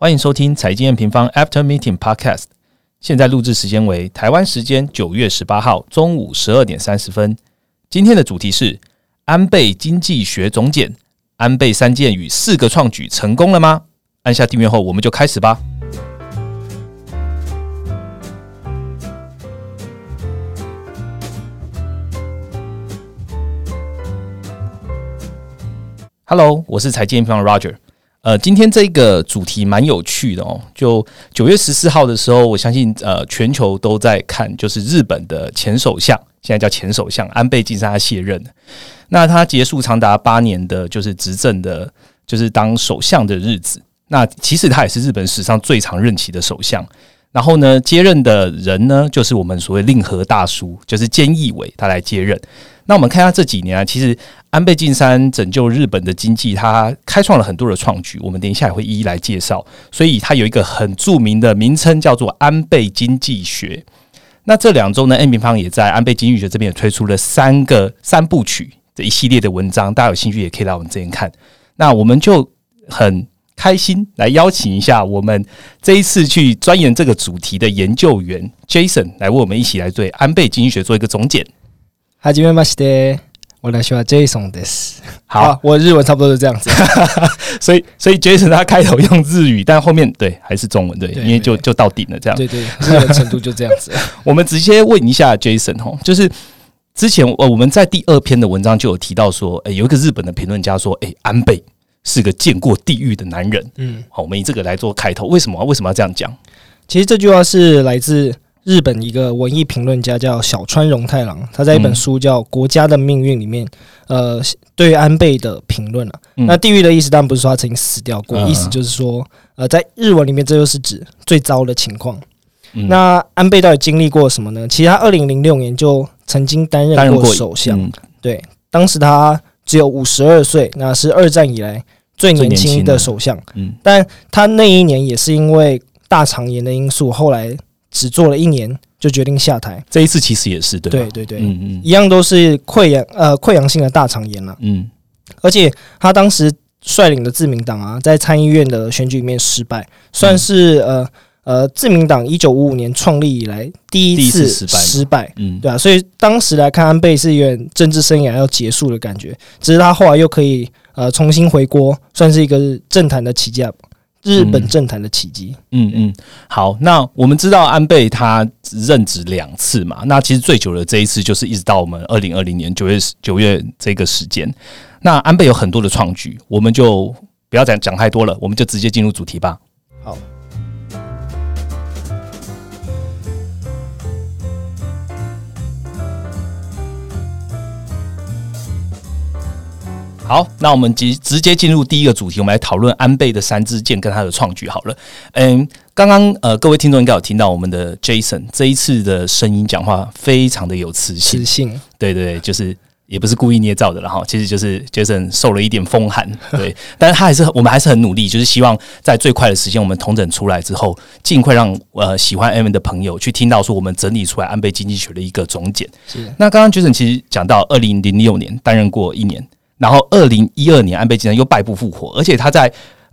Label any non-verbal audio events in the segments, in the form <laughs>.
欢迎收听财经平方 After Meeting Podcast。现在录制时间为台湾时间九月十八号中午十二点三十分。今天的主题是安倍经济学总检，安倍三件与四个创举成功了吗？按下订阅后，我们就开始吧。Hello，我是财经平方 Roger。呃，今天这个主题蛮有趣的哦。就九月十四号的时候，我相信呃，全球都在看，就是日本的前首相，现在叫前首相安倍晋三他卸任那他结束长达八年的，就是执政的，就是当首相的日子。那其实他也是日本史上最长任期的首相。然后呢，接任的人呢，就是我们所谓令和大叔，就是菅义伟，他来接任。那我们看一下这几年啊，其实安倍晋三拯救日本的经济，他开创了很多的创举，我们等一下也会一一来介绍。所以他有一个很著名的名称叫做安倍经济学。那这两周呢，N 平方也在安倍经济学这边也推出了三个三部曲这一系列的文章，大家有兴趣也可以来我们这边看。那我们就很开心来邀请一下我们这一次去钻研这个主题的研究员 Jason 来为我们一起来对安倍经济学做一个总结。はじめまして，我来说 Jason です。好，我日文差不多是这样子，<laughs> 所以所以 Jason 他开头用日语，但后面对还是中文对，因为就就到顶了这样。对对，日文程度就这样子。<laughs> 我们直接问一下 Jason 哦，就是之前呃我们在第二篇的文章就有提到说，诶有一个日本的评论家说，诶安倍 是个见过地狱的男人。嗯，好，我们以这个来做开头，为什么为什么要这样讲？其实这句话是来自。日本一个文艺评论家叫小川荣太郎，他在一本书叫《国家的命运》里面，呃，对安倍的评论了。那地狱的意思当然不是说他曾经死掉过，意思就是说，呃，在日文里面，这就是指最糟的情况。那安倍到底经历过什么呢？其实他二零零六年就曾经担任过首相，对，当时他只有五十二岁，那是二战以来最年轻的。首相。嗯，但他那一年也是因为大肠炎的因素，后来。只做了一年就决定下台，这一次其实也是对，对对对，嗯嗯，一样都是溃疡呃溃疡性的大肠炎了，嗯，而且他当时率领的自民党啊，在参议院的选举里面失败，算是呃呃自民党一九五五年创立以来第一次失败，嗯，对啊，所以当时来看安倍是有点政治生涯要结束的感觉，只是他后来又可以呃重新回国，算是一个政坛的起家。日本政坛的奇迹。嗯嗯，好，那我们知道安倍他任职两次嘛，那其实最久的这一次就是一直到我们二零二零年九月九月这个时间。那安倍有很多的创举，我们就不要讲讲太多了，我们就直接进入主题吧。好。好，那我们直直接进入第一个主题，我们来讨论安倍的三支箭跟他的创举。好了，嗯，刚刚呃，各位听众应该有听到我们的 Jason 这一次的声音讲话非常的有磁性，磁性，对对，就是也不是故意捏造的了哈，其实就是 Jason 受了一点风寒，<laughs> 对，但是他还是我们还是很努力，就是希望在最快的时间我们同整出来之后，尽快让呃喜欢 M 的朋友去听到说我们整理出来安倍经济学的一个总结。是，那刚刚 Jason 其实讲到二零零六年担任过一年。然后，二零一二年，安倍晋三又败部复活，而且他在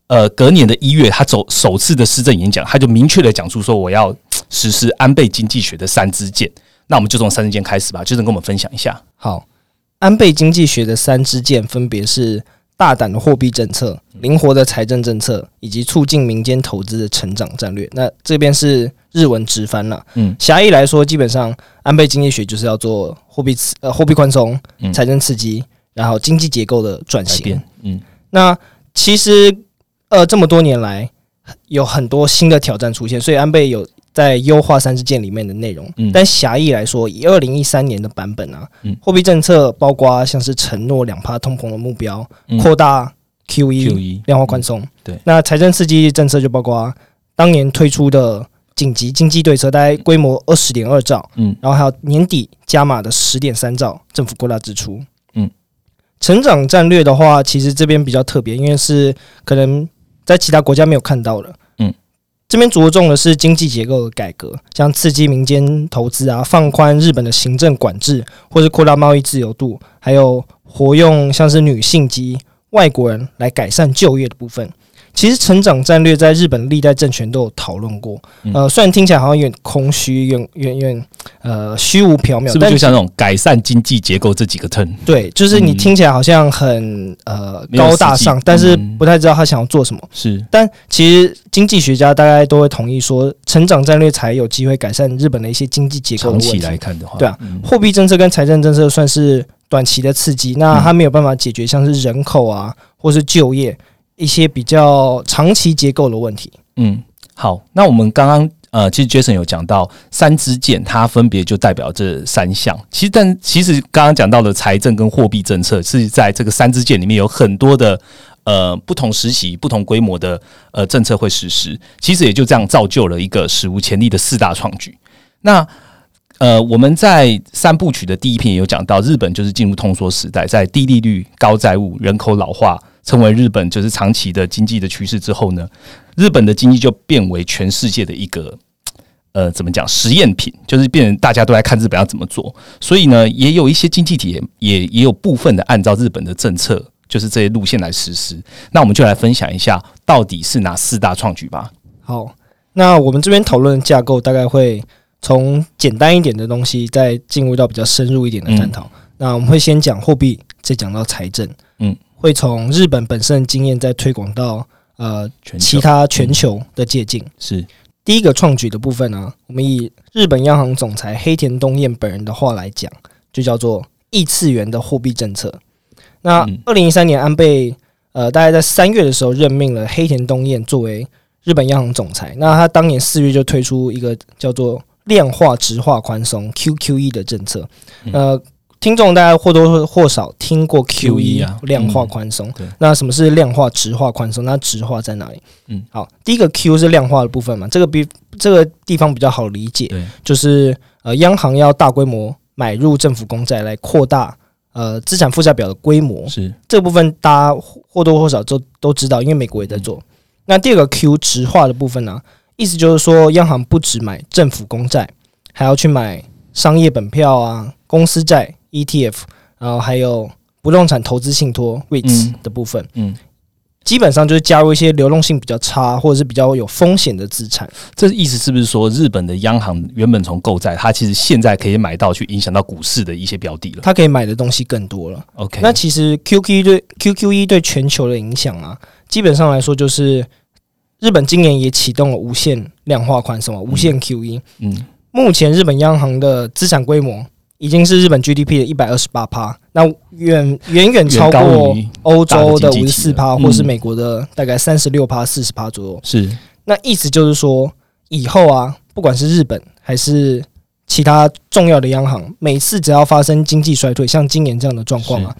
呃隔年的一月，他走首次的施政演讲，他就明确的讲出说，我要实施安倍经济学的三支箭。那我们就从三支箭开始吧，就能跟我们分享一下。好，安倍经济学的三支箭分别是大胆的货币政策、灵活的财政政策以及促进民间投资的成长战略。那这边是日文直翻了。嗯，狭义来说，基本上安倍经济学就是要做货币呃货币宽松、财政刺激。然后经济结构的转型，嗯，那其实呃这么多年来有很多新的挑战出现，所以安倍有在优化三支箭里面的内容。嗯，但狭义来说，以二零一三年的版本啊，货币政策包括像是承诺两趴通膨的目标，扩大 Q E 量化宽松。对，那财政刺激政策就包括当年推出的紧急经济对策，大概规模二十点二兆，嗯，然后还有年底加码的十点三兆政府扩大支出。成长战略的话，其实这边比较特别，因为是可能在其他国家没有看到的。嗯，这边着重的是经济结构的改革，像刺激民间投资啊，放宽日本的行政管制，或是扩大贸易自由度，还有活用像是女性及外国人来改善就业的部分。其实成长战略在日本历代政权都有讨论过。呃，虽然听起来好像有点空虚，有点有点呃虚无缥缈，是不是就像那种改善经济结构这几个 turn？对，就是你听起来好像很呃高大上，但是不太知道他想要做什么。是，但其实经济学家大概都会同意说，成长战略才有机会改善日本的一些经济结构。长期来看的话，对啊，货币政策跟财政政策算是短期的刺激，那它没有办法解决像是人口啊或是就业一些比较长期结构的问题。嗯，好，那我们刚刚呃，其实 Jason 有讲到三支箭，它分别就代表这三项。其实，但其实刚刚讲到的财政跟货币政策是在这个三支箭里面有很多的呃不同时期、不同规模的呃政策会实施。其实也就这样造就了一个史无前例的四大创举。那呃，我们在三部曲的第一篇有讲到，日本就是进入通缩时代，在低利率、高债务、人口老化，成为日本就是长期的经济的趋势之后呢，日本的经济就变为全世界的一个呃，怎么讲实验品，就是变成大家都在看日本要怎么做。所以呢，也有一些经济体也也有部分的按照日本的政策，就是这些路线来实施。那我们就来分享一下，到底是哪四大创举吧。好，那我们这边讨论的架构大概会。从简单一点的东西，再进入到比较深入一点的探讨。那我们会先讲货币，再讲到财政。嗯，会从日本本身的经验，再推广到呃其他全球的借鉴。是第一个创举的部分呢，我们以日本央行总裁黑田东彦本人的话来讲，就叫做异次元的货币政策。那二零一三年，安倍呃大概在三月的时候任命了黑田东彦作为日本央行总裁。那他当年四月就推出一个叫做量化直化宽松 （QQE） 的政策，呃，听众大家或多或少听过 QE 量化宽松。那什么是量化直化宽松？那直化在哪里？嗯，好，第一个 Q 是量化的部分嘛，这个比这个地方比较好理解，就是呃，央行要大规模买入政府公债来扩大呃资产负债表的规模。是这部分大家或多或少都都知道，因为美国也在做。那第二个 Q 直化的部分呢？意思就是说，央行不只买政府公债，还要去买商业本票啊、公司债、ETF，然后还有不动产投资信托 REITs 的部分。嗯，基本上就是加入一些流动性比较差或者是比较有风险的资产。这意思是不是说，日本的央行原本从购债，它其实现在可以买到去影响到股市的一些标的了？它可以买的东西更多了。OK，那其实 QQ 对 QQE 对全球的影响啊，基本上来说就是。日本今年也启动了无限量化宽松啊，无限 QE。嗯，目前日本央行的资产规模已经是日本 GDP 的一百二十八趴，那远远远超过欧洲的五十四趴，或是美国的大概三十六趴、四十趴左右。是，那意思就是说，以后啊，不管是日本还是其他重要的央行，每次只要发生经济衰退，像今年这样的状况啊，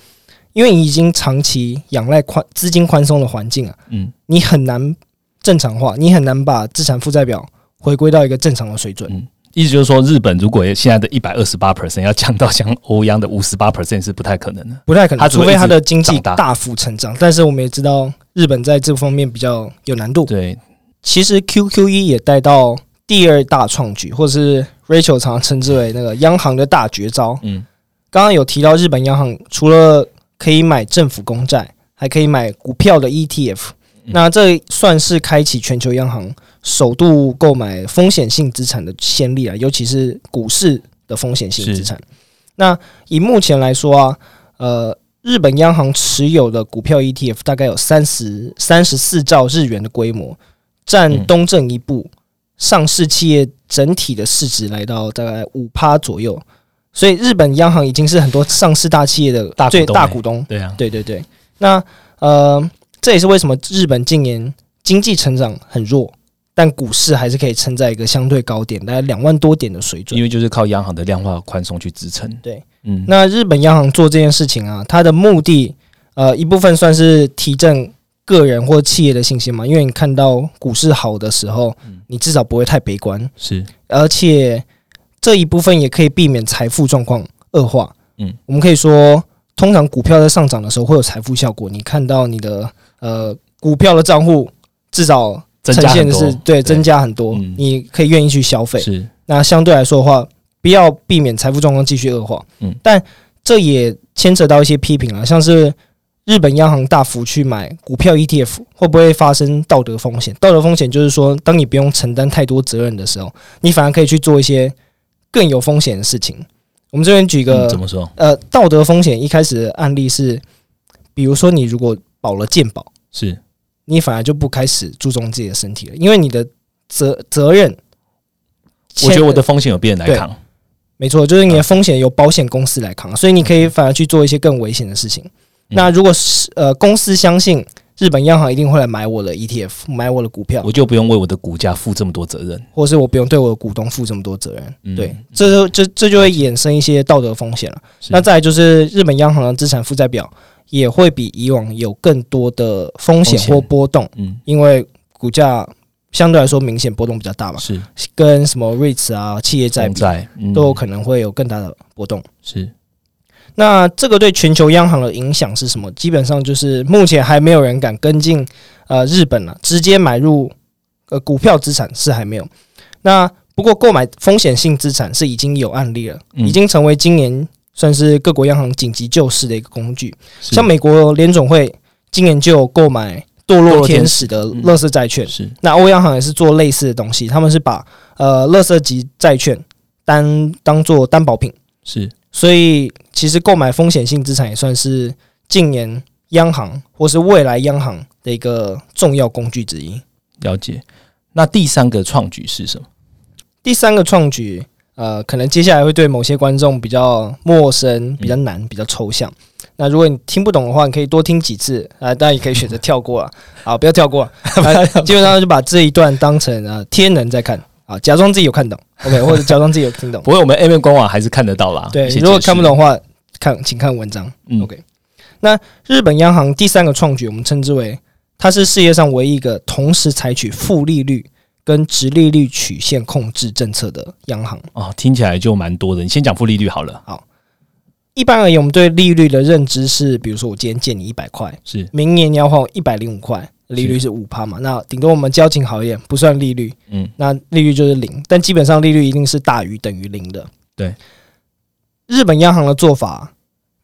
因为你已经长期仰赖宽资金宽松的环境啊，嗯，你很难。正常化，你很难把资产负债表回归到一个正常的水准。嗯，意思就是说，日本如果现在的一百二十八 percent 要降到像欧央的五十八 percent 是不太可能的，不太可能，除非它的经济大幅成长。但是我们也知道，日本在这方面比较有难度。对，其实 QQE 也带到第二大创举，或者是 Rachel 常常称之为那个央行的大绝招。嗯，刚刚有提到日本央行除了可以买政府公债，还可以买股票的 ETF。那这算是开启全球央行首度购买风险性资产的先例啊，尤其是股市的风险性资产。那以目前来说啊，呃，日本央行持有的股票 ETF 大概有三十三十四兆日元的规模，占东证一部上市企业整体的市值来到大概五趴左右。所以日本央行已经是很多上市大企业的最大股东。对啊，对对对。那呃。这也是为什么日本近年经济成长很弱，但股市还是可以撑在一个相对高点，大概两万多点的水准。因为就是靠央行的量化宽松去支撑。对，嗯，那日本央行做这件事情啊，它的目的，呃，一部分算是提振个人或企业的信心嘛，因为你看到股市好的时候，你至少不会太悲观。是，而且这一部分也可以避免财富状况恶化。嗯，我们可以说，通常股票在上涨的时候会有财富效果，你看到你的。呃，股票的账户至少呈现的是对增加很多，你可以愿意去消费。是那相对来说的话，不要避免财富状况继续恶化。嗯，但这也牵扯到一些批评啊，像是日本央行大幅去买股票 ETF，会不会发生道德风险？道德风险就是说，当你不用承担太多责任的时候，你反而可以去做一些更有风险的事情。我们这边举个、嗯怎么说？呃道德风险一开始的案例是，比如说你如果保了健保，是你反而就不开始注重自己的身体了，因为你的责责任，我觉得我的风险有别人来扛。没错，就是你的风险由保险公司来扛，所以你可以反而去做一些更危险的事情。嗯那如果是呃公司相信日本央行一定会来买我的 ETF，买我的股票，我就不用为我的股价负这么多责任。或是我不用对我的股东负这么多责任，嗯对，这就这这就会衍生一些道德风险了。那再来就是日本央行的资产负债表也会比以往有更多的风险或波动，嗯，因为股价相对来说明显波动比较大嘛，是跟什么 REITs 啊、企业债债嗯都有可能会有更大的波动。是那这个对全球央行的影响是什么？基本上就是目前还没有人敢跟进呃日本了，直接买入呃股票资产是还没有。那不过购买风险性资产是已经有案例了，嗯已经成为今年算是各国央行紧急救市的一个工具。像美国联总会今年就有购买堕堕落天使的乐色债券，是那欧央行也是做类似的东西，他们是把呃乐色级债券当当做担保品。是所以其实购买风险性资产也算是近年央行或是未来央行的一个重要工具之一。了解。那第三个创举是什么？第三个创举，呃，可能接下来会对某些观众比较陌生、比较难、比较抽象。那如果你听不懂的话，你可以多听几次啊、当然也可以选择跳过了 <laughs> 啊，不要跳过了、啊基本上就把这一段当成啊天能在看啊，假装自己有看懂，OK，或者假装自己有听懂。<laughs> 不过我们 A 面官网还是看得到啦。对，如果看不懂的话，看请看文章。嗯 OK，那日本央行第三个创举，我们称之为它是世界上唯一一个同时采取负利率跟直利率曲线控制政策的央行。哦，听起来就蛮多的。你先讲负利率好了。好一般而言，我们对利率的认知是，比如说我今天借你一百块，是明年你要还我一百零五块，利率是五趴嘛？那顶多我们交情好一点，不算利率，嗯那利率就是零，但基本上利率一定是大于等于零的。对，日本央行的做法，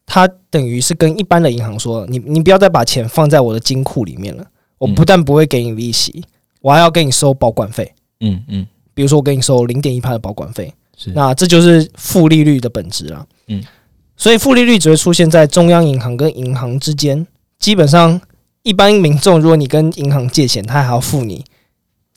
它等于是跟一般的银行说，你你不要再把钱放在我的金库里面了，我不但不会给你利息，我还要给你收保管费，嗯嗯。比如说我给你收零点一趴的保管费，是。那这就是负利率的本质啊。嗯，所以负利率只会出现在中央银行跟银行之间，基本上一般民众如果你跟银行借钱，他还要付你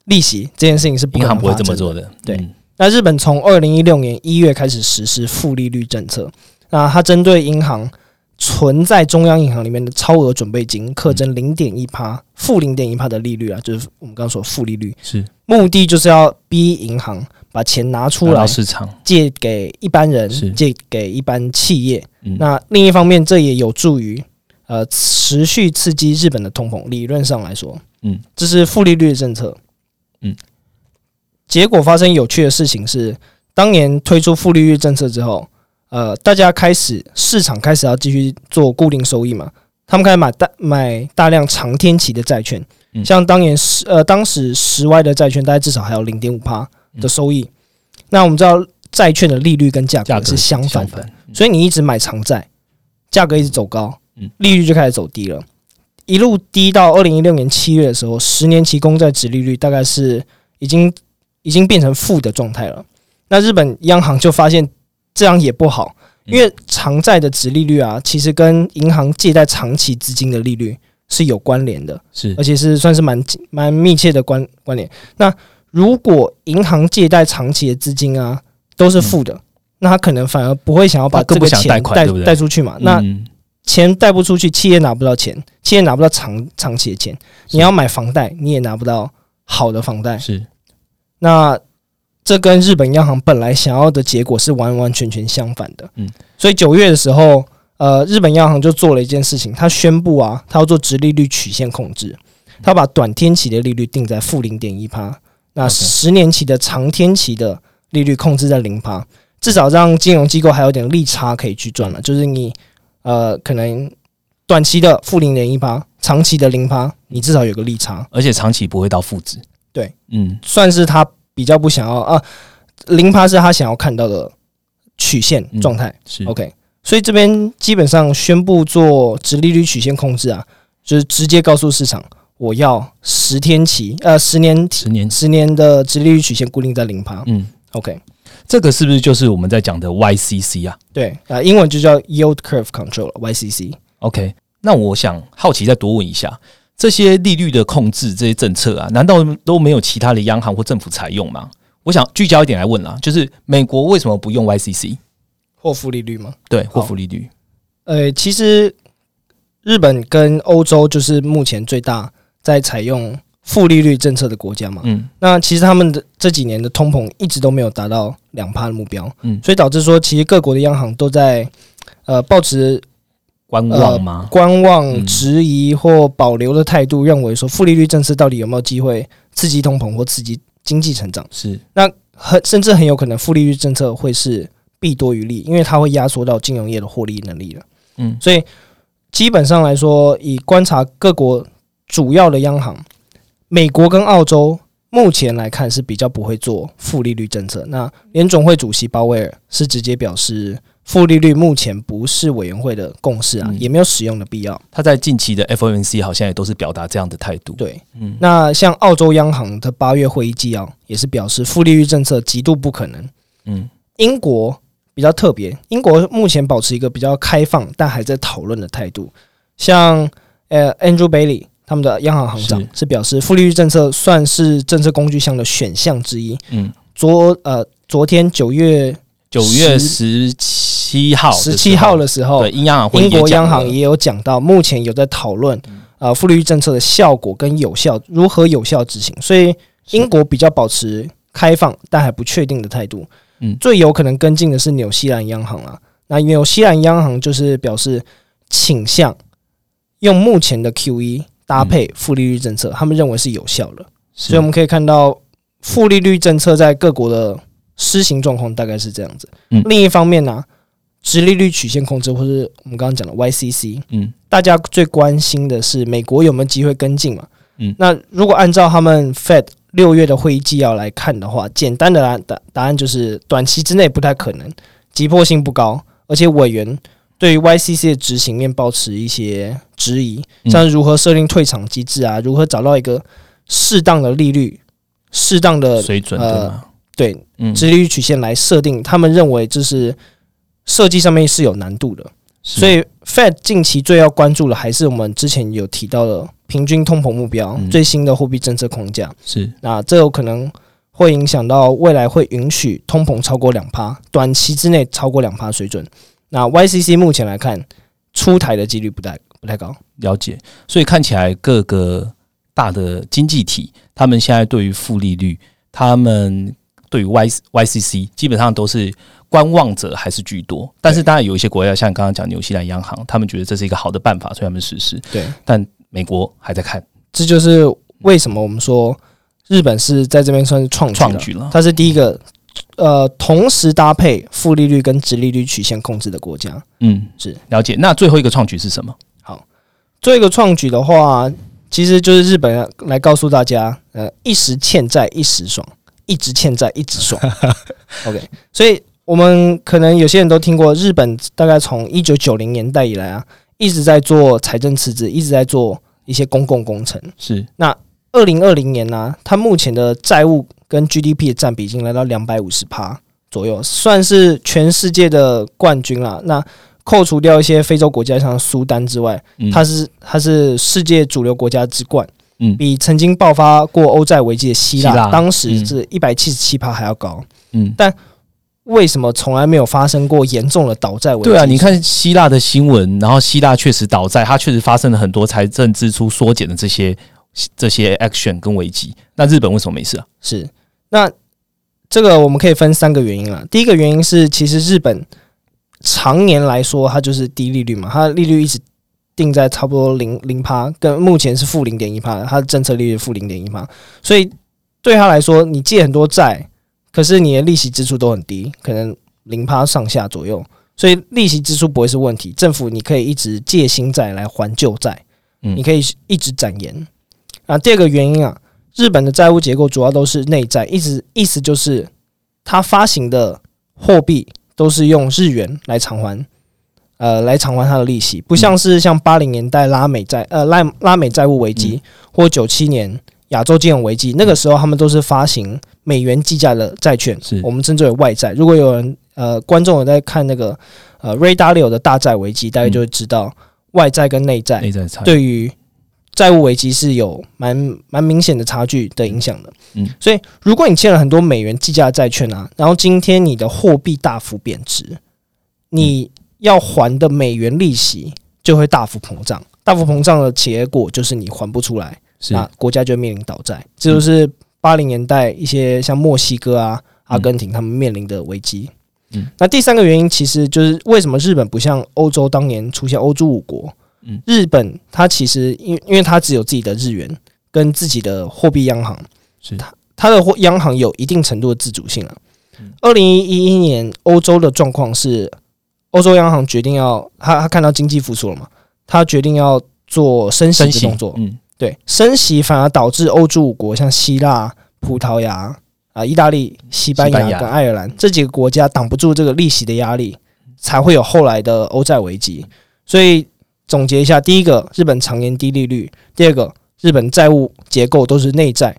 利息，这件事情是不可能银行不会这。么做的。对。嗯。那日本从二零一六年一月开始实施负利率政策，那它针对银行存在中央银行里面的超额准备金课征零点一趴、负零点一趴的利率啊，就是我们刚刚说负利率，是。目的就是要逼银行把钱拿出来到市场。借给一般人，借给一般企业。嗯。那另一方面，这也有助于呃持续刺激日本的通膨。理论上来说，嗯，这是负利率的政策。嗯，结果发生有趣的事情是，当年推出负利率政策之后，呃，大家开始市场开始要继续做固定收益嘛，他们开始买大买大量长天期的债券，嗯。像当年十呃当时十 Y 的债券，大概至少还有零点五趴的收益。那我们知道债券的利率跟价价格格是相反的，反，所以你一直买长债，价格一直走高嗯，利率就开始走低了，一路低到二零一六年七月的时候，十年期公债值利率大概是已经已经变成负的状态了。那日本央行就发现这样也不好，嗯因为偿债的值利率啊，其实跟银行借贷长期资金的利率是有关联的。是而且是算是蛮蛮密切的关关联。那如果银行借贷长期的资金啊都是负的，那他可能反而不会想要把这个钱贷贷出去嘛？那嗯钱贷不出去，企业拿不到钱，企业拿不到长长期的钱，你要买房贷，你也拿不到好的房贷。是那这跟日本央行本来想要的结果是完完全全相反的。嗯，所以九月的时候，呃，日本央行就做了一件事情，他宣布啊，他要做直利率曲线控制，他把短天期的利率定在负零点一趴，那十年期的长天期的利率控制在零趴，至少让金融机构还有点利差可以去赚了。就是你呃，可能短期的负零点一趴，长期的零趴，你至少有个利差。而且长期不会到负值。对，嗯算是他比较不想要啊，零趴是他想要看到的曲线状态。是 OK，所以这边基本上宣布做直利率曲线控制啊，就是直接告诉市场，我要十天期，呃，十年十年，十年的直利率曲线固定在零趴。嗯，OK，这个是不是就是我们在讲的 YCC 啊对啊、英文就叫 Yield Curve Control YCC。？OK，那我想好奇再多问一下，这些利率的控制这些政策啊，难道都没有其他的央行或政府采用吗？我想聚焦一点来问啦，就是美国为什么不用 YCC？或负利率吗？对，或好负利率，呃，其实日本跟欧洲就是目前最大在采用负利率政策的国家嘛。嗯那其实他们的这几年的通膨一直都没有达到两趴的目标，嗯，所以导致说，其实各国的央行都在呃保持观望吗？观望、嗯质疑或保留的态度，认为说负利率政策到底有没有机会刺激通膨或刺激经济成长？是那，很甚至很有可能负利率政策会是弊多于利，因为它会压缩到金融业的获利能力了。嗯所以基本上来说，以观察各国主要的央行，美国跟澳洲目前来看是比较不会做负利率政策。那联总会主席鲍威尔是直接表示，负利率目前不是委员会的共识啊，嗯也没有使用的必要。他在近期的 FOMC 好像也都是表达这样的态度。对，嗯那像澳洲央行的八月会议纪要也是表示，负利率政策极度不可能。嗯英国比较特别，英国目前保持一个比较开放但还在讨论的态度。像呃 Andrew Bailey 他们的央行行长是是表示，负利率政策算是政策工具项的选项之一。嗯，昨呃昨天九月九月十七号十七号的时候对，，英央行英国央行也有讲到，目前有在讨论啊负利率政策的效果跟有效如何有效执行，所以英国比较保持开放但还不确定的态度。嗯。最有可能跟进的是纽西兰央行啊。那纽西兰央行就是表示倾向用目前的 QE 搭配负利率政策，他们认为是有效的。所以我们可以看到负利率政策在各国的施行状况大概是这样子。嗯另一方面呢、直利率曲线控制，或是我们刚刚讲的 YCC，嗯大家最关心的是美国有没有机会跟进嘛？嗯那如果按照他们 Fed 六月的会议纪要来看的话，简单的答答答案就是短期之内不太可能，急迫性不高，而且委员对于 YCC 的执行面保持一些质疑，嗯像是如何设定退场机制啊，如何找到一个适当的利率、适当的水准？对嗯，直利率曲线来设定，他们认为这是设计上面是有难度的。所以 Fed 近期最要关注的还是我们之前有提到的平均通膨目标、嗯最新的货币政策框架。是那这有可能会影响到未来会允许通膨超过两趴，短期之内超过两趴水准。那 YCC 目前来看，出台的几率不太不太高。了解，所以看起来各个大的经济体，他们现在对于负利率，他们对于 Y YCC 基本上都是观望者还是居多。但是当然有一些国家，像刚刚讲纽西兰央行，他们觉得这是一个好的办法，所以他们实施。对，但美国还在看这就是为什么我们说日本是在这边算是创创举了。它是第一个呃同时搭配负利率跟直利率曲线控制的国家。嗯，是了解。那最后一个创举是什么？好做一个创举的话，其实就是日本来告诉大家，呃，一时欠债一时爽，一直欠债一直爽。<laughs> OK，所以我们可能有些人都听过，日本大概从一九九零年代以来啊，一直在做财政赤字，一直在做一些公共工程。是那二零二零年呢、它目前的债务跟 GDP 的占比已经来到两百五十趴左右，算是全世界的冠军啦。那扣除掉一些非洲国家，像苏丹之外，嗯它是它是世界主流国家之冠，嗯比曾经爆发过欧债危机的希腊，希当时嗯是一百七十七趴还要高。嗯，但为什么从来没有发生过严重的倒债危机？对啊，你看希腊的新闻，然后希腊确实倒债，它确实发生了很多财政支出缩减的这些这些 action 跟危机。那日本为什么没事啊？是那这个我们可以分三个原因啦。第一个原因是，其实日本常年来说，它就是低利率嘛，它的利率一直定在差不多零零趴，跟目前是负零点一趴，它的政策利率负零点一趴，所以对他来说，你借很多债，可是你的利息支出都很低，可能零趴上下左右，所以利息支出不会是问题。政府你可以一直借新债来还旧债，嗯你可以一直展延。啊，第二个原因啊，日本的债务结构主要都是内债，一直意思就是它发行的货币都是用日元来偿还，呃来偿还它的利息，不像是像八零年代拉美债呃拉拉美债务危机，或九七年亚洲金融危机，那个时候他们都是发行美元计价的债券，是。我们称之为外债。如果有人呃观众有在看那个呃 Ray Dalio 的大债危机，大概就会知道外债跟内债内在差对于债务危机是有蛮蛮明显的差距的影响的。嗯，所以如果你欠了很多美元计价的债券啊，然后今天你的货币大幅贬值，你要还的美元利息就会大幅膨胀。大幅膨胀的结果就是你还不出来，是那国家就面临倒债。这就是八零年代一些像墨西哥啊、阿根廷他们面临的危机。嗯，那第三个原因其实就是为什么日本不像欧洲当年出现欧洲五国？嗯，日本它其实因因为它只有自己的日元跟自己的货币央行，是它它的货央行有一定程度的自主性了嗯。二零一一年欧洲的状况是，欧洲央行决定要他他看到经济复苏了嘛，他决定要做升息的动作，嗯，对，升息反而导致欧洲五国像希腊、葡萄牙啊、意大利、西班牙牙。跟爱尔兰这几个国家挡不住这个利息的压力，才会有后来的欧债危机。所以总结一下：第一个，日本常年低利率；第二个，日本债务结构都是内债；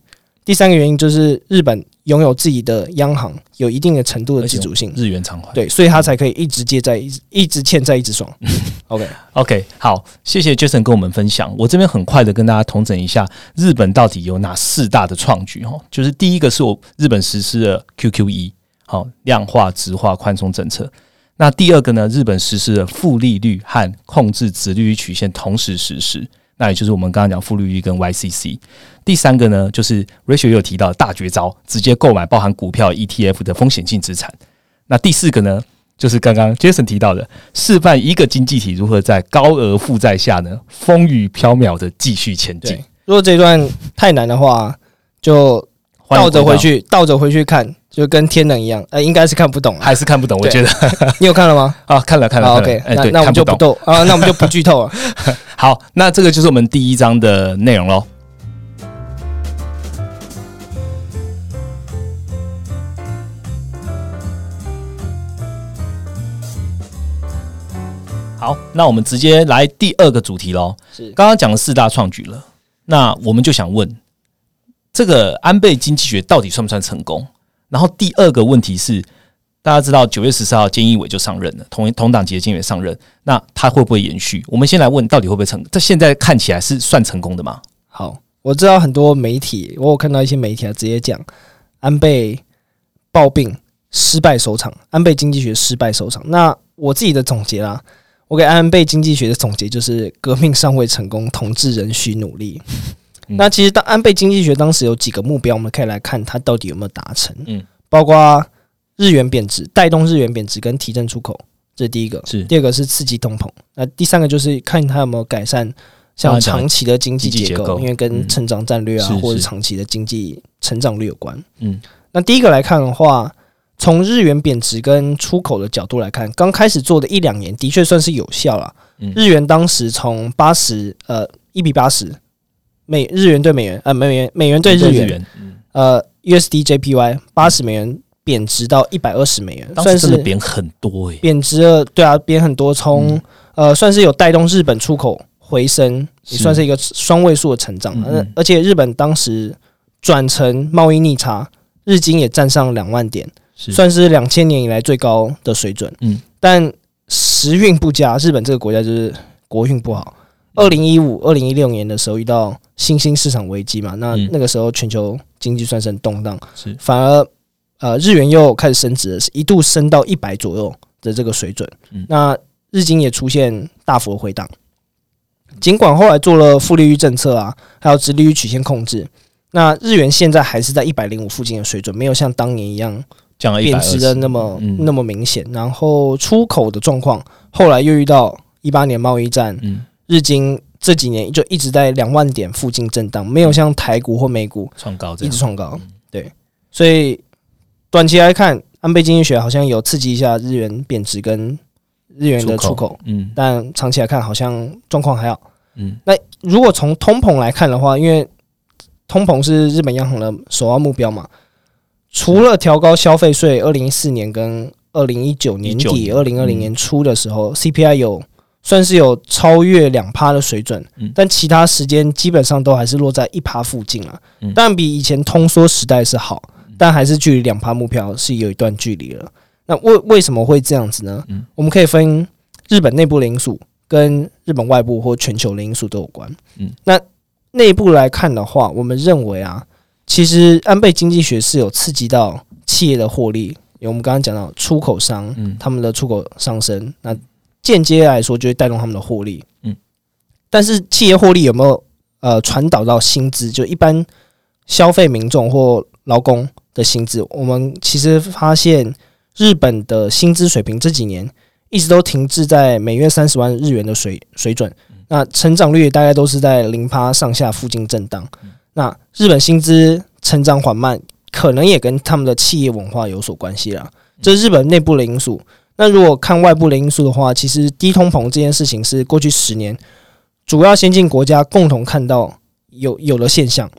第三个原因就是日本拥有自己的央行，有一定的程度的自主性。日元偿还。对，所以他才可以一直借债，一直一直欠债，一直爽。<laughs> OK，OK，好，谢谢 Jason 跟我们分享。我这边很快的跟大家统整一下，日本到底有哪四大的创举哈？就是第一个是我日本实施了 QQE，好量化直化宽松政策。那第二个呢，日本实施了负利率和控制直利率曲线同时实施，那也就是我们刚刚讲负利率跟 YCC。第三个呢，就是 Rachel 也有提到的大绝招，直接购买包含股票 ETF 的风险性资产。那第四个呢，就是刚刚 Jason 提到的，示范一个经济体如何在高额负债下呢，风雨飘渺的继续前进。，如果这一段太难的话，就倒着回，去，倒着回去看，就跟天能一样。呃，应该是看不懂啊。还是看不懂。我对觉得你有看了吗？<laughs> 啊，看了看了，OK，那那我们就不看不懂。斗啊，那我们就不剧透了。<laughs> 好，那这个就是我们第一章的内容喽。好，那我们直接来第二个主题喽。是刚刚讲了四大创举了，那我们就想问，这个安倍经济学到底算不算成功？然后第二个问题是，大家知道九月十四号菅义伟就上任了，同同党籍的菅义伟上任，那他会不会延续？我们先来问，到底会不会成？这现在看起来是算成功的吗？好，我知道很多媒体，我有看到一些媒体啊，直接讲安倍暴病失败收场，安倍经济学失败收场。那我自己的总结啦，我给安倍经济学的总结就是：革命尚未成功，统治仍需努力。嗯。那其实当安倍经济学当时有几个目标，我们可以来看它到底有没有达成。嗯，包括日元贬值，带动日元贬值跟提振出口，这是第一个。是。第二个是刺激通膨，那第三个就是看它有没有改善像长期的经济结构，因为跟嗯成长战略啊，是或者是长期的经济成长率有关。嗯，那第一个来看的话，从日元贬值跟出口的角度来看，刚开始做的一两年的确算是有效了。嗯。日元当时从八十呃一比八十美日元对美元呃美元美元对日元。呃 USD JPY 八十美元贬值到一百二十美元，当算是时真的贬很多诶、贬值了，对啊，贬很多，从、嗯。呃算是有带动日本出口回升，也算是一个双位数的成长。呃嗯。嗯而且日本当时转成贸易逆差，日经也站上两万点，是。算是两千年以来最高的水准。嗯，但时运不佳，日本这个国家就是国运不好。嗯。二零一五、二零一六年的时候遇到新兴市场危机嘛，那嗯。那个时候全球经济算是很动荡，是。反而呃日元又开始升值了，是一度升到一百左右的这个水准。嗯。那日经也出现大幅的回档，尽管后来做了负利率政策啊，还有直利率曲线控制，那日元现在还是在一百零五附近的水准，没有像当年一样贬值的那么、嗯。那么明显。然后出口的状况，后来又遇到一八年贸易战，嗯，日经这几年就一直在两万点附近震荡，没有像台股或美股创高一直创高。对，所以短期来看，安倍经济学好像有刺激一下日元贬值跟日元的出口，嗯。但长期来看好像状况还好。嗯。那如果从通膨来看的话，因为通膨是日本央行的首要目标嘛，除了调高消费税，二零一四年跟二零一九年底、年。二零二零年初的时候、c p i 有算是有超越两趴的水准，嗯但其他时间基本上都还是落在一趴附近了。嗯当然比以前通缩时代是好，但还是距离两趴目标是有一段距离了。那为为什么会这样子呢？嗯我们可以分日本内部的因素跟日本外部或全球的因素都有关。嗯，那内部来看的话，我们认为啊，其实安倍经济学是有刺激到企业的获利，因为我们刚刚讲到出口商，嗯他们的出口上升，那间接来说就会带动他们的获利。嗯，但是企业获利有没有呃传导到薪资？就一般消费民众或劳工的薪资，我们其实发现日本的薪资水平这几年一直都停滞在每月三十万日元的水水准，那成长率大概都是在零趴上下附近震荡。那日本薪资成长缓慢，可能也跟他们的企业文化有所关系啦。这是日本内部的因素。那如果看外部的因素的话，其实低通膨这件事情是过去十年主要先进国家共同看到有有的现象。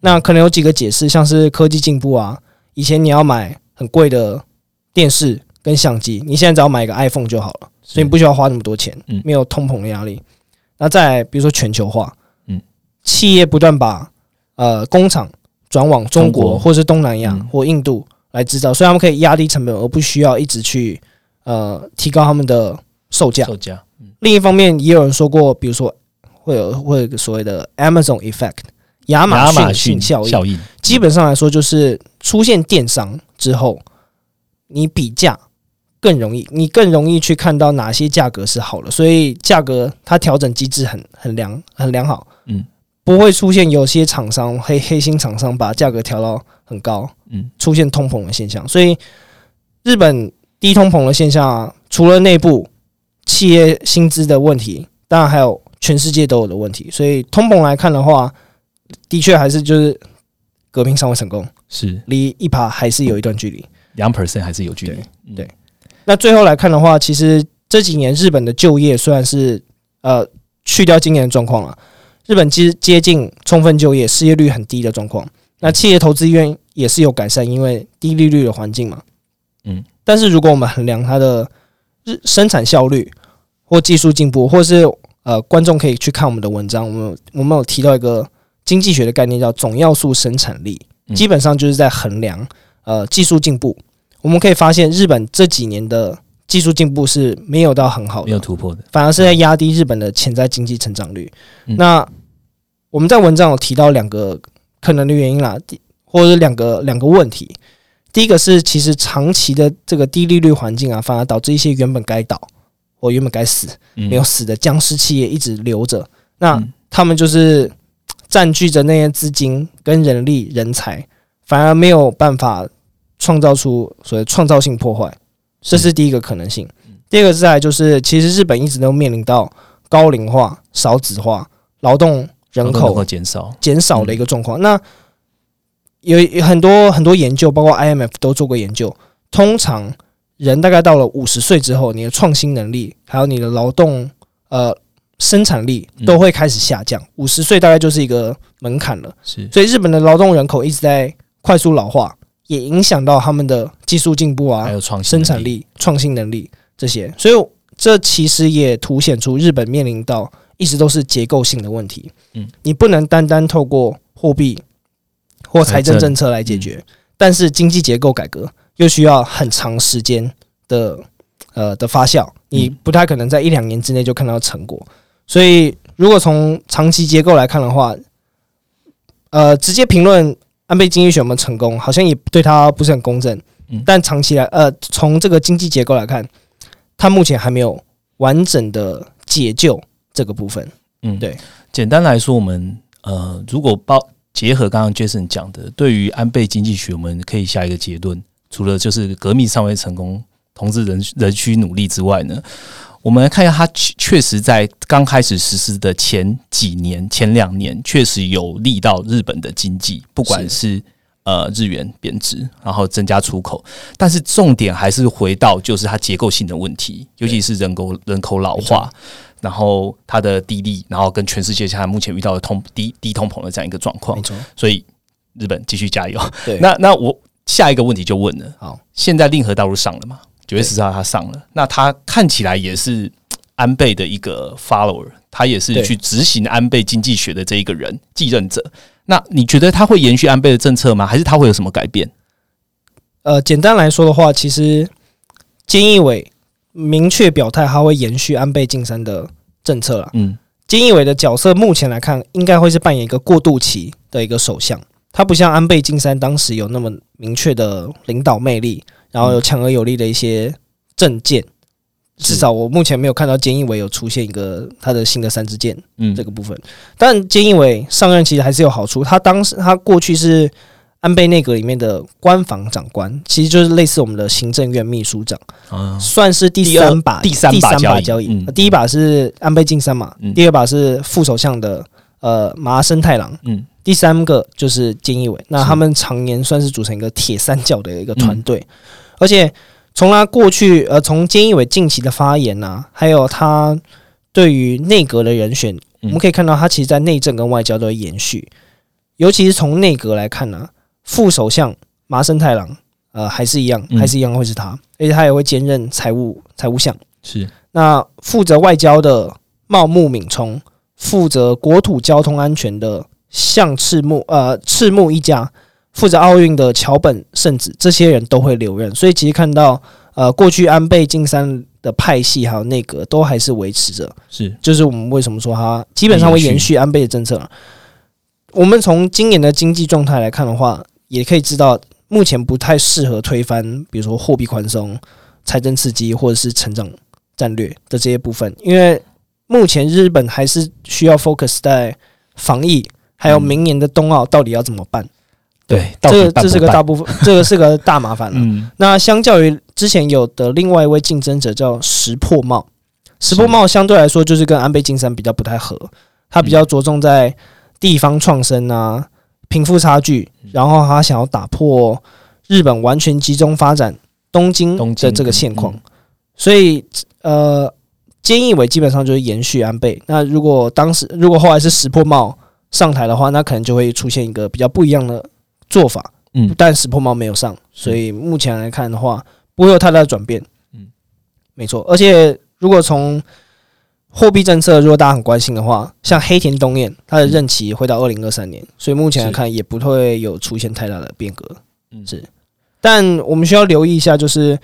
那可能有几个解释，像是科技进步啊，以前你要买很贵的电视跟相机，你现在只要买一个 iPhone 就好了，所以你不需要花那么多钱嗯，没有通膨的压力。那再，比如说全球化，嗯，企业不断把呃工厂转往中中国国或是东南亚嗯或印度来制造，所以他们可以压低成本，而不需要一直去呃提高他们的售价。售价，嗯另一方面，也有人说过，比如说会有会有所谓的 Amazon effect 亚马逊逊效应。效应，基本上来说，就是出现电商之后，你比价更容易，你更容易去看到哪些价格是好的，所以价格它调整机制很很良很良好，嗯，不会出现有些厂商黑黑心厂商把价格调到很高，嗯，出现通膨的现象。所以日本低通膨的现象啊，除了内部企业薪资的问题，当然还有全世界都有的问题。所以通膨来看的话，的确还是就是革命尚未成功，是离一趴还是有一段距离。两 percent 还是有距离，嗯对那最后来看的话，其实这几年日本的就业虽然是呃去掉今年的状况了，日本其实接近充分就业，失业率很低的状况。那企业投资意愿也是有改善，因为低利率的环境嘛。嗯，但是如果我们衡量它的日生产效率或技术进步，或是呃观众可以去看我们的文章，我们我们有提到一个经济学的概念叫总要素生产力，嗯基本上就是在衡量呃技术进步。我们可以发现，日本这几年的技术进步是没有到很好没有，突破的，反而是在压低日本的潜在经济成长率。嗯那我们在文章有提到两个可能的原因啦，第或者是两个两个问题。第一个是，其实长期的这个低利率环境啊，反而导致一些原本该倒或原本该死嗯没有死的僵尸企业一直留着。那嗯他们就是占据着那些资金跟人力人才，反而没有办法创造出所谓创造性破坏，这是第一个可能性。第二个再来就是，其实日本一直都面临到高龄化、少子化、劳动人口够减少，减少的一个状况。那有有很多很多研究，包括 IMF 都做过研究。通常人大概到了五十岁之后，你的创新能力还有你的劳动呃生产力都会开始下降。五十岁大概就是一个门槛了。是所以日本的劳动人口一直在快速老化，也影响到他们的技术进步啊还、有创新生产力、创新能力这些。所以这其实也凸显出日本面临到一直都是结构性的问题。嗯，你不能单单透过货币或财政政策来解决，但是经济结构改革又需要很长时间的呃的发酵，你不太可能在一两年之内就看到成果。所以，如果从长期结构来看的话，呃，直接评论安倍经济学有没有成功，好像也对他不是很公正。嗯但长期来，呃，从这个经济结构来看，他目前还没有完整的解救这个部分。嗯对。简单来说，我们呃，如果包结合刚刚 Jason 讲的，对于安倍经济学，我们可以下一个结论，除了就是革命尚未成功，同志仍仍需努力之外呢，我们来看一下，它确确实在刚开始实施的前几年、前两年，确实有利到日本的经济，不管是呃日元贬值，然后增加出口，但是重点还是回到就是它结构性的问题，尤其是人口人口老化，然后它的低利，然后跟全世界现在目前遇到的通低低通膨的这样一个状况所以日本继续加油。对，那那我下一个问题就问了，好，现在令和道路上了嘛？九月十四号他上了，那他看起来也是安倍的一个 follower，他也是去执行安倍经济学的这一个人继任者。那你觉得他会延续安倍的政策吗？还是他会有什么改变？呃，简单来说的话，其实菅义伟明确表态，他会延续安倍晋三的政策了。嗯菅义伟的角色目前来看，应该会是扮演一个过渡期的一个首相。他不像安倍晋三当时有那么明确的领导魅力，然后有强而有力的一些政见。至少我目前没有看到菅义伟有出现一个他的新的三支箭嗯这个部分。但菅义伟上任其实还是有好处，他当时他过去是安倍内阁里面的官房长官，其实就是类似我们的行政院秘书长。啊算是第三把第三把交椅第一把是安倍晋三嘛，嗯。第二把是副首相的呃麻生太郎，嗯。第三个就是菅义伟。那他们常年算是组成一个铁三角的一个团队，而且从他过去呃从菅义伟近期的发言呐、还有他对于内阁的人选，我们可以看到他其实在内政跟外交都会延续。尤其是从内阁来看呢、副首相麻生太郎，呃，还是一样，嗯还是一样会是他，而且他也会兼任财务财务相。是那负责外交的茂木敏充，负责国土交通安全的向赤木呃赤木一家，负责奥运的桥本圣子，这些人都会留任。所以其实看到呃过去安倍晋三的派系还有内阁都还是维持着，是就是我们为什么说他基本上会延续安倍的政策。我们从今年的经济状态来看的话，也可以知道目前不太适合推翻，比如说货币宽松、财政刺激或者是成长战略的这些部分，因为目前日本还是需要 focus 在防疫，还有明年的冬奥到底要怎么办。对，这个这是个大部分，<laughs> 这个是个大麻烦了。嗯那相较于之前有的另外一位竞争者叫石破茂，石破茂相对来说就是跟安倍晋三比较不太合，他比较着重在地方创生啊、贫富差距，然后他想要打破日本完全集中发展东京的这个现况嗯，所以呃，菅义伟基本上就是延续安倍。那如果当时如果后来是石破茂上台的话，那可能就会出现一个比较不一样的做法。嗯但石破茂没有上，所以目前来看的话，不会有太大的转变。嗯嗯，没错。而且如果从货币政策，如果大家很关心的话，像黑田东彦，他的任期会到二零二三年，所以目前来看也不会有出现太大的变革。嗯是，但我们需要留意一下，就是，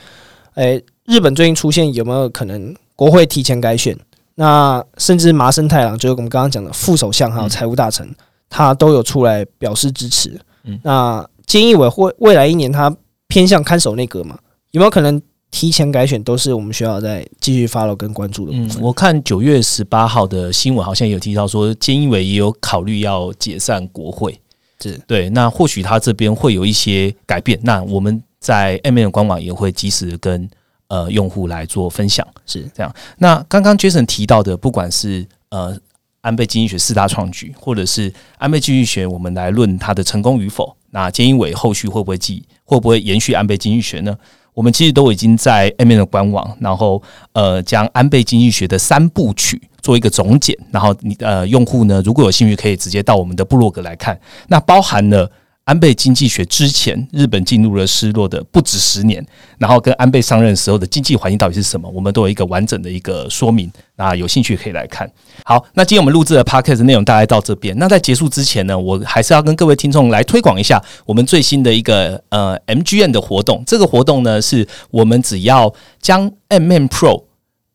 诶、日本最近出现有没有可能国会提前改选？那甚至麻生太郎，就是我们刚刚讲的副首相还有嗯财务大臣，他都有出来表示支持。嗯那菅义伟会未来一年他偏向看守内阁嘛？有没有可能提前改选？都是我们需要再继续 follow 跟关注的部嗯，分。我看九月十八号的新闻好像有提到说，菅义伟也有考虑要解散国会。是对，那或许他这边会有一些改变。那我们在 M N 的官网也会及时跟呃用户来做分享。是这样那刚刚 Jason 提到的，不管是呃安倍经济学四大创举，或者是安倍经济学，我们来论它的成功与否。那菅义伟后续会不会继会不会延续安倍经济学呢？我们其实都已经在 M N 的官网，然后呃将安倍经济学的三部曲做一个总检，然后你呃用户呢如果有兴趣，可以直接到我们的部落格来看。那包含了安倍经济学之前，日本进入了失落的不止十年，然后跟安倍上任时候的经济环境到底是什么，我们都有一个完整的一个说明。那有兴趣可以来看。好，那今天我们录制的 podcast 内容大概到这边。那在结束之前呢，我还是要跟各位听众来推广一下我们最新的一个呃 MGN 的活动。这个活动呢，是我们只要将 MM Pro，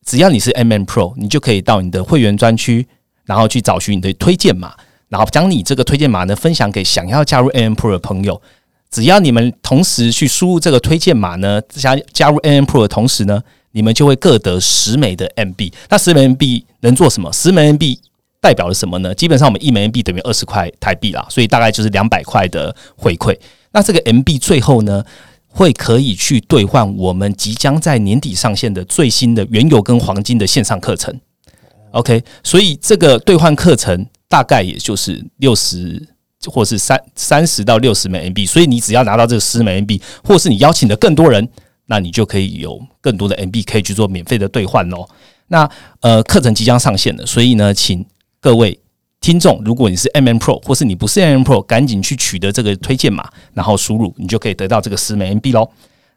只要你是 MM Pro，你就可以到你的会员专区，然后去找寻你的推荐码，然后将你这个推荐码呢分享给想要加入 AM Pro 的朋友。只要你们同时去输入这个推荐码呢，加加入 AM Pro 的同时呢，你们就会各得十枚的 MB。那十枚 MB 能做什么？十枚 MB 代表了什么呢？基本上我们一枚 MB 等于二十块台币啦，所以大概就是两百块的回馈。那这个 MB 最后呢，会可以去兑换我们即将在年底上线的最新的原油跟黄金的线上课程。OK，所以这个兑换课程大概也就是六十或是三三十到六十枚 MB，所以你只要拿到这个十枚 MB，或是你邀请的更多人，那你就可以有更多的 MB 可以去做免费的兑换喽。那呃，课程即将上线了，所以呢，请各位听众，如果你是 MM Pro 或是你不是 MM Pro，赶紧去取得这个推荐码，然后输入，你就可以得到这个十枚 MB 喽。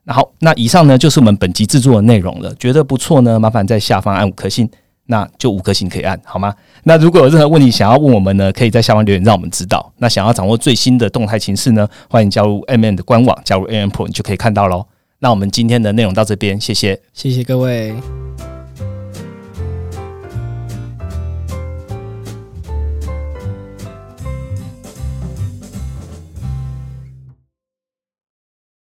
那好，那以上呢就是我们本集制作的内容了。觉得不错呢，麻烦在下方按五颗星，那就五颗星可以按好吗？那如果有任何问题想要问我们呢，可以在下方留言让我们知道。那想要掌握最新的动态情势呢，欢迎加入 M N 的官网，加入 M N Pro，你就可以看到喽。那我们今天的内容到这边，谢谢。谢谢各位。